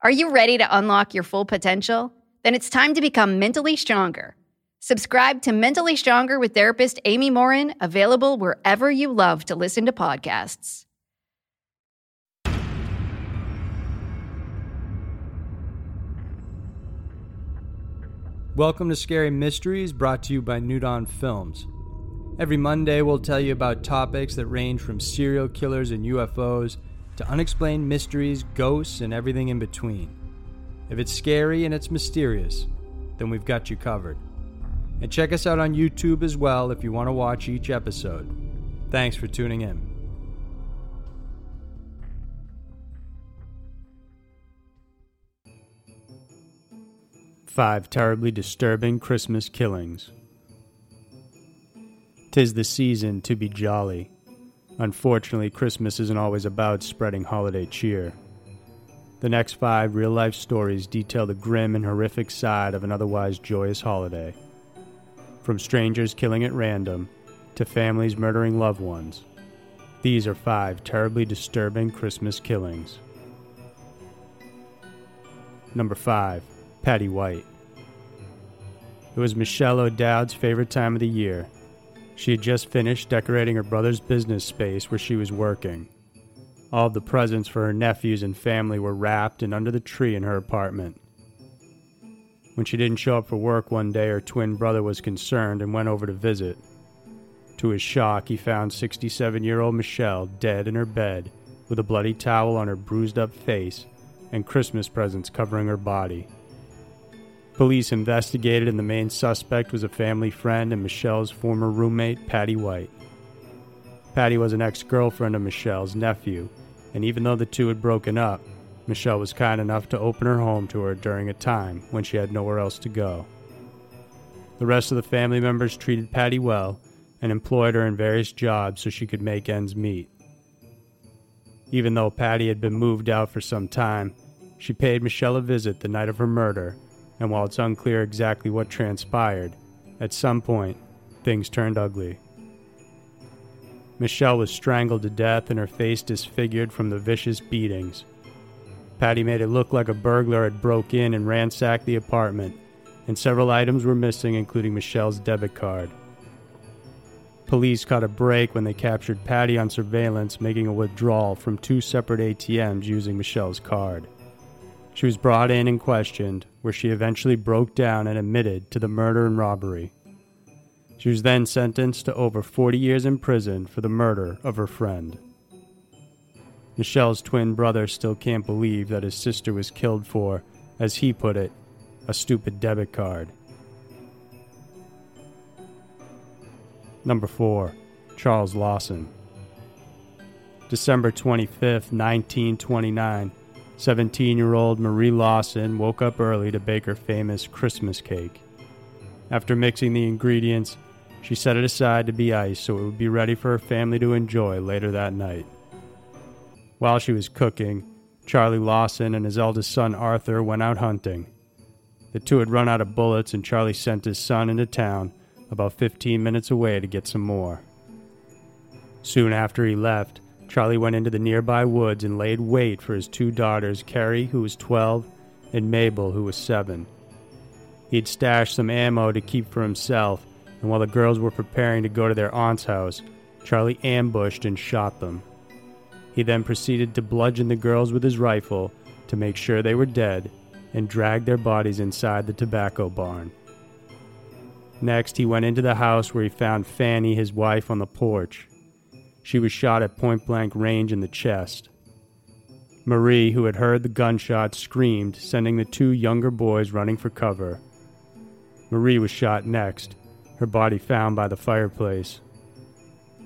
Are you ready to unlock your full potential? Then it's time to become mentally stronger. Subscribe to Mentally Stronger with therapist Amy Morin, available wherever you love to listen to podcasts. Welcome to Scary Mysteries, brought to you by Dawn Films. Every Monday, we'll tell you about topics that range from serial killers and UFOs to unexplained mysteries, ghosts, and everything in between. If it's scary and it's mysterious, then we've got you covered. And check us out on YouTube as well if you want to watch each episode. Thanks for tuning in. Five terribly disturbing Christmas killings. Tis the season to be jolly. Unfortunately, Christmas isn't always about spreading holiday cheer. The next five real life stories detail the grim and horrific side of an otherwise joyous holiday. From strangers killing at random to families murdering loved ones, these are five terribly disturbing Christmas killings. Number 5. Patty White. It was Michelle O'Dowd's favorite time of the year. She had just finished decorating her brother's business space where she was working. All of the presents for her nephews and family were wrapped and under the tree in her apartment. When she didn't show up for work one day, her twin brother was concerned and went over to visit. To his shock, he found 67 year old Michelle dead in her bed with a bloody towel on her bruised up face and Christmas presents covering her body. Police investigated, and the main suspect was a family friend and Michelle's former roommate, Patty White. Patty was an ex girlfriend of Michelle's nephew, and even though the two had broken up, Michelle was kind enough to open her home to her during a time when she had nowhere else to go. The rest of the family members treated Patty well and employed her in various jobs so she could make ends meet. Even though Patty had been moved out for some time, she paid Michelle a visit the night of her murder and while it's unclear exactly what transpired, at some point, things turned ugly. Michelle was strangled to death and her face disfigured from the vicious beatings. Patty made it look like a burglar had broke in and ransacked the apartment, and several items were missing, including Michelle's debit card. Police caught a break when they captured Patty on surveillance making a withdrawal from two separate ATMs using Michelle's card. She was brought in and questioned, where she eventually broke down and admitted to the murder and robbery. She was then sentenced to over 40 years in prison for the murder of her friend. Michelle's twin brother still can't believe that his sister was killed for, as he put it, a stupid debit card. Number 4. Charles Lawson. December 25, 1929, 17 year old Marie Lawson woke up early to bake her famous Christmas cake. After mixing the ingredients, she set it aside to be iced so it would be ready for her family to enjoy later that night. While she was cooking, Charlie Lawson and his eldest son Arthur went out hunting. The two had run out of bullets, and Charlie sent his son into town about 15 minutes away to get some more. Soon after he left, Charlie went into the nearby woods and laid wait for his two daughters, Carrie, who was 12, and Mabel, who was 7. He'd stashed some ammo to keep for himself, and while the girls were preparing to go to their aunt's house, Charlie ambushed and shot them. He then proceeded to bludgeon the girls with his rifle to make sure they were dead, and dragged their bodies inside the tobacco barn. Next, he went into the house where he found Fanny, his wife, on the porch. She was shot at point blank range in the chest. Marie, who had heard the gunshots, screamed, sending the two younger boys running for cover. Marie was shot next, her body found by the fireplace.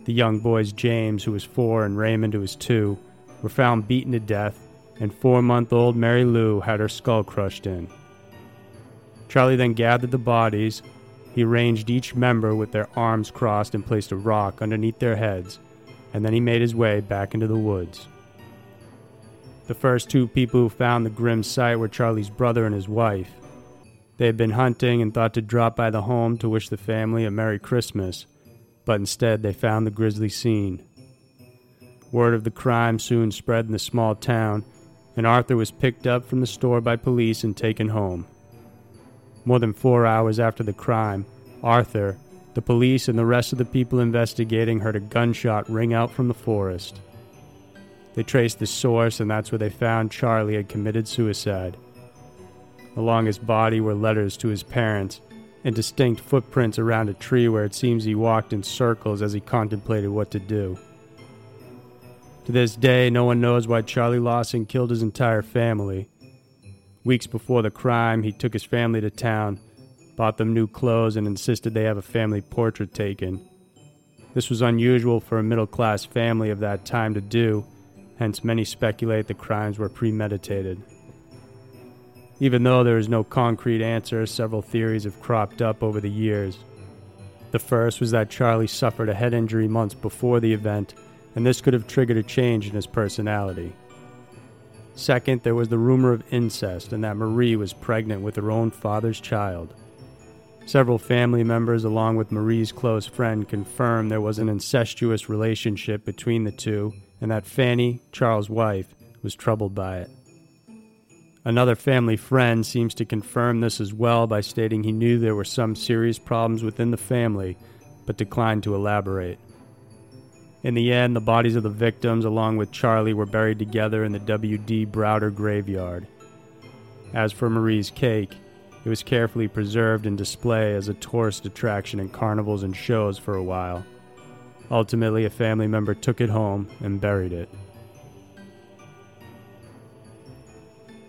The young boys, James, who was four, and Raymond, who was two, were found beaten to death, and four month old Mary Lou had her skull crushed in. Charlie then gathered the bodies. He arranged each member with their arms crossed and placed a rock underneath their heads, and then he made his way back into the woods. The first two people who found the grim sight were Charlie's brother and his wife. They had been hunting and thought to drop by the home to wish the family a Merry Christmas, but instead they found the grisly scene. Word of the crime soon spread in the small town, and Arthur was picked up from the store by police and taken home. More than four hours after the crime, Arthur, the police, and the rest of the people investigating heard a gunshot ring out from the forest. They traced the source, and that's where they found Charlie had committed suicide. Along his body were letters to his parents and distinct footprints around a tree where it seems he walked in circles as he contemplated what to do. To this day, no one knows why Charlie Lawson killed his entire family. Weeks before the crime, he took his family to town, bought them new clothes, and insisted they have a family portrait taken. This was unusual for a middle class family of that time to do, hence, many speculate the crimes were premeditated. Even though there is no concrete answer, several theories have cropped up over the years. The first was that Charlie suffered a head injury months before the event, and this could have triggered a change in his personality. Second, there was the rumor of incest and that Marie was pregnant with her own father's child. Several family members, along with Marie's close friend, confirmed there was an incestuous relationship between the two and that Fanny, Charles' wife, was troubled by it. Another family friend seems to confirm this as well by stating he knew there were some serious problems within the family, but declined to elaborate. In the end, the bodies of the victims, along with Charlie, were buried together in the W.D. Browder graveyard. As for Marie's cake, it was carefully preserved and displayed as a tourist attraction in carnivals and shows for a while. Ultimately, a family member took it home and buried it.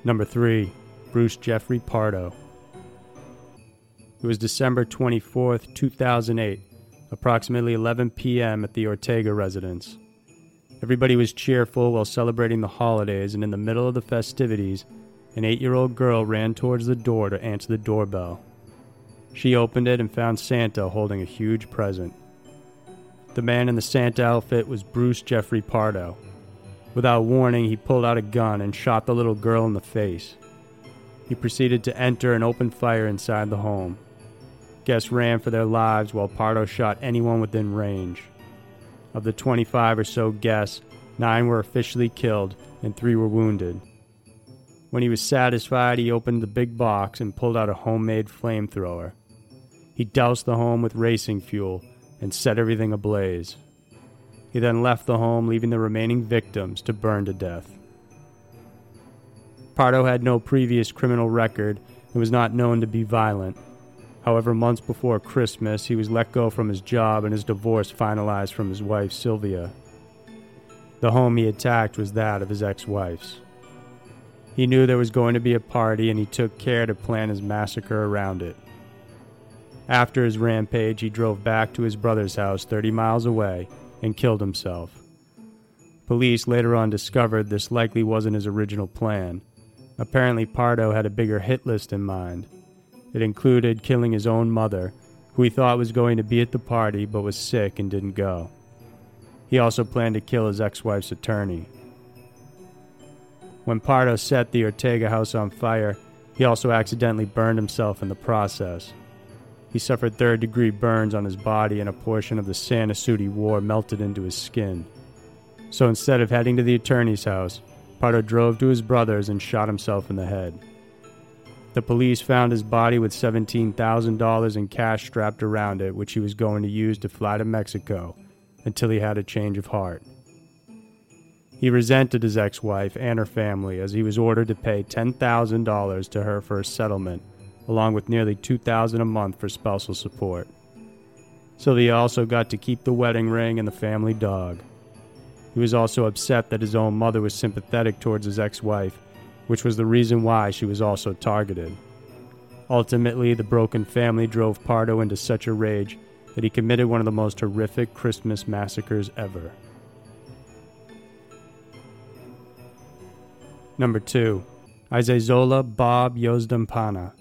Number 3. Bruce Jeffrey Pardo. It was December 24th, 2008, approximately 11 p.m. at the Ortega residence. Everybody was cheerful while celebrating the holidays, and in the middle of the festivities, an eight year old girl ran towards the door to answer the doorbell. She opened it and found Santa holding a huge present. The man in the Santa outfit was Bruce Jeffrey Pardo, Without warning, he pulled out a gun and shot the little girl in the face. He proceeded to enter and open fire inside the home. Guests ran for their lives while Pardo shot anyone within range. Of the 25 or so guests, nine were officially killed and three were wounded. When he was satisfied, he opened the big box and pulled out a homemade flamethrower. He doused the home with racing fuel and set everything ablaze. He then left the home, leaving the remaining victims to burn to death. Pardo had no previous criminal record and was not known to be violent. However, months before Christmas, he was let go from his job and his divorce finalized from his wife, Sylvia. The home he attacked was that of his ex wife's. He knew there was going to be a party and he took care to plan his massacre around it. After his rampage, he drove back to his brother's house 30 miles away and killed himself. Police later on discovered this likely wasn't his original plan. Apparently, Pardo had a bigger hit list in mind. It included killing his own mother, who he thought was going to be at the party but was sick and didn't go. He also planned to kill his ex wife's attorney. When Pardo set the Ortega house on fire, he also accidentally burned himself in the process. He suffered third degree burns on his body, and a portion of the Santa suit he wore melted into his skin. So instead of heading to the attorney's house, Pardo drove to his brother's and shot himself in the head. The police found his body with $17,000 in cash strapped around it, which he was going to use to fly to Mexico until he had a change of heart. He resented his ex wife and her family as he was ordered to pay $10,000 to her for a settlement, along with nearly $2,000 a month for spousal support. Sylvia also got to keep the wedding ring and the family dog. He was also upset that his own mother was sympathetic towards his ex wife, which was the reason why she was also targeted. Ultimately, the broken family drove Pardo into such a rage that he committed one of the most horrific Christmas massacres ever. Number 2. Izazola Bob Yazdanpanah.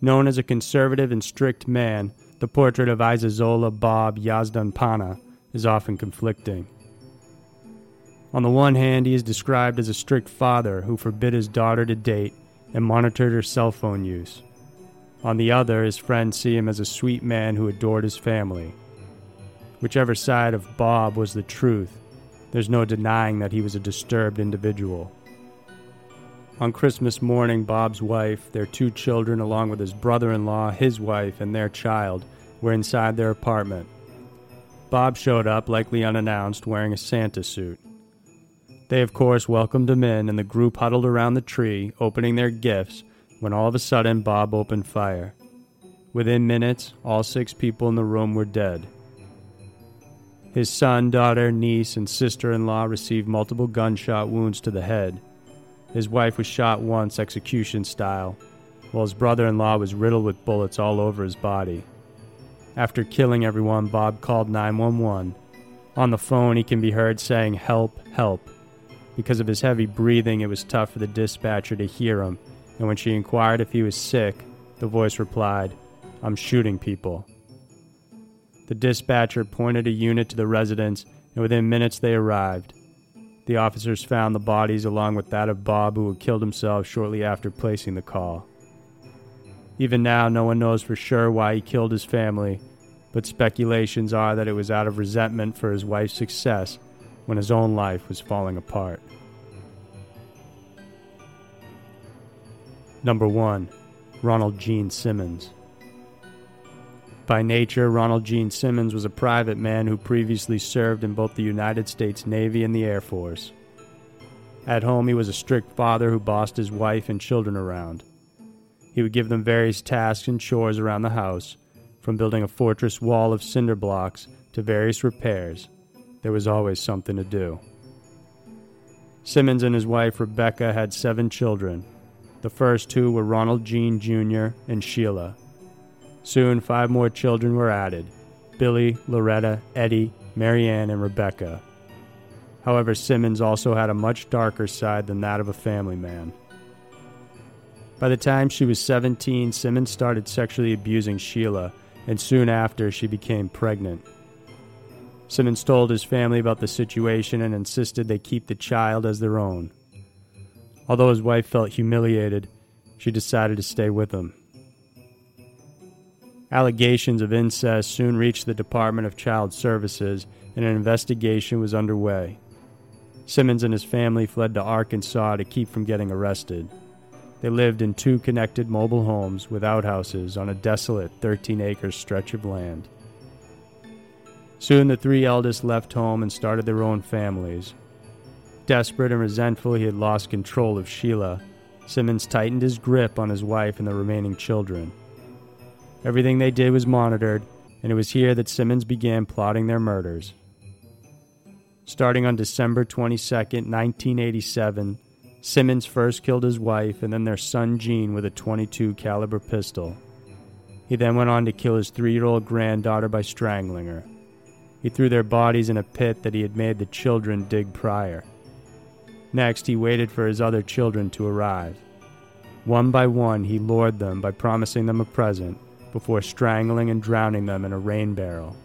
Known as a conservative and strict man, the portrait of Izazola Bob Yazdanpanah is often conflicting. On the one hand, he is described as a strict father who forbid his daughter to date and monitored her cell phone use. On the other, his friends see him as a sweet man who adored his family. Whichever side of Bob was the truth, there's no denying that he was a disturbed individual. On Christmas morning, Bob's wife, their two children, along with his brother in law, his wife, and their child, were inside their apartment. Bob showed up, likely unannounced, wearing a Santa suit. They, of course, welcomed him in, and the group huddled around the tree, opening their gifts, when all of a sudden Bob opened fire. Within minutes, all six people in the room were dead. His son, daughter, niece, and sister in law received multiple gunshot wounds to the head. His wife was shot once, execution style, while his brother in law was riddled with bullets all over his body. After killing everyone, Bob called 911. On the phone, he can be heard saying, Help, help. Because of his heavy breathing, it was tough for the dispatcher to hear him, and when she inquired if he was sick, the voice replied, I'm shooting people. The dispatcher pointed a unit to the residence, and within minutes they arrived. The officers found the bodies along with that of Bob, who had killed himself shortly after placing the call. Even now, no one knows for sure why he killed his family, but speculations are that it was out of resentment for his wife's success when his own life was falling apart. Number 1. Ronald Gene Simmons. By nature, Ronald Gene Simmons was a private man who previously served in both the United States Navy and the Air Force. At home, he was a strict father who bossed his wife and children around. He would give them various tasks and chores around the house, from building a fortress wall of cinder blocks to various repairs. There was always something to do. Simmons and his wife Rebecca had seven children. The first two were Ronald Gene Jr. and Sheila. Soon, five more children were added Billy, Loretta, Eddie, Marianne, and Rebecca. However, Simmons also had a much darker side than that of a family man. By the time she was 17, Simmons started sexually abusing Sheila, and soon after, she became pregnant. Simmons told his family about the situation and insisted they keep the child as their own. Although his wife felt humiliated, she decided to stay with him. Allegations of incest soon reached the Department of Child Services, and an investigation was underway. Simmons and his family fled to Arkansas to keep from getting arrested. They lived in two connected mobile homes with outhouses on a desolate 13 acre stretch of land. Soon the three eldest left home and started their own families. Desperate and resentful, he had lost control of Sheila. Simmons tightened his grip on his wife and the remaining children. Everything they did was monitored, and it was here that Simmons began plotting their murders. Starting on December 22, 1987, Simmons first killed his wife and then their son Gene with a 22 caliber pistol. He then went on to kill his 3-year-old granddaughter by strangling her. He threw their bodies in a pit that he had made the children dig prior. Next, he waited for his other children to arrive. One by one, he lured them by promising them a present before strangling and drowning them in a rain barrel.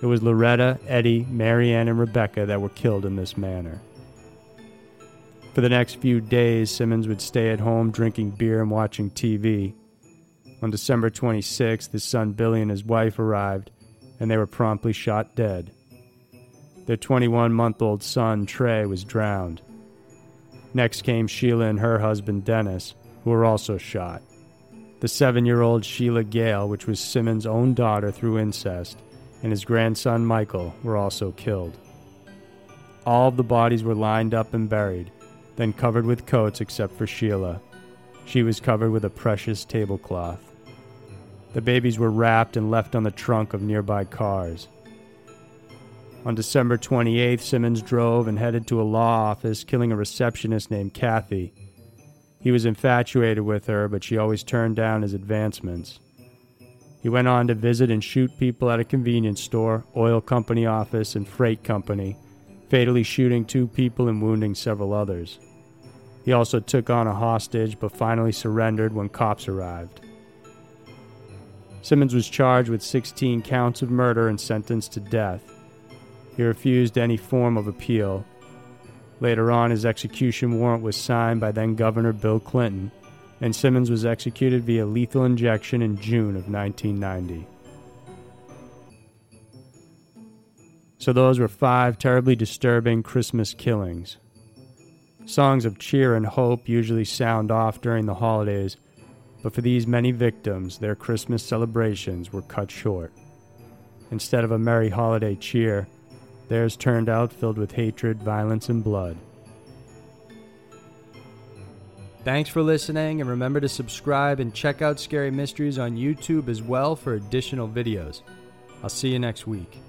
It was Loretta, Eddie, Marianne, and Rebecca that were killed in this manner. For the next few days, Simmons would stay at home drinking beer and watching TV. On December 26th, his son Billy and his wife arrived, and they were promptly shot dead. Their 21 month old son, Trey, was drowned. Next came Sheila and her husband, Dennis, who were also shot. The seven year old Sheila Gale, which was Simmons' own daughter through incest, and his grandson Michael were also killed. All of the bodies were lined up and buried, then covered with coats except for Sheila. She was covered with a precious tablecloth. The babies were wrapped and left on the trunk of nearby cars. On December 28th, Simmons drove and headed to a law office, killing a receptionist named Kathy. He was infatuated with her, but she always turned down his advancements. He went on to visit and shoot people at a convenience store, oil company office, and freight company, fatally shooting two people and wounding several others. He also took on a hostage but finally surrendered when cops arrived. Simmons was charged with 16 counts of murder and sentenced to death. He refused any form of appeal. Later on, his execution warrant was signed by then Governor Bill Clinton, and Simmons was executed via lethal injection in June of 1990. So, those were five terribly disturbing Christmas killings. Songs of cheer and hope usually sound off during the holidays, but for these many victims, their Christmas celebrations were cut short. Instead of a merry holiday cheer, theirs turned out filled with hatred, violence, and blood. Thanks for listening, and remember to subscribe and check out Scary Mysteries on YouTube as well for additional videos. I'll see you next week.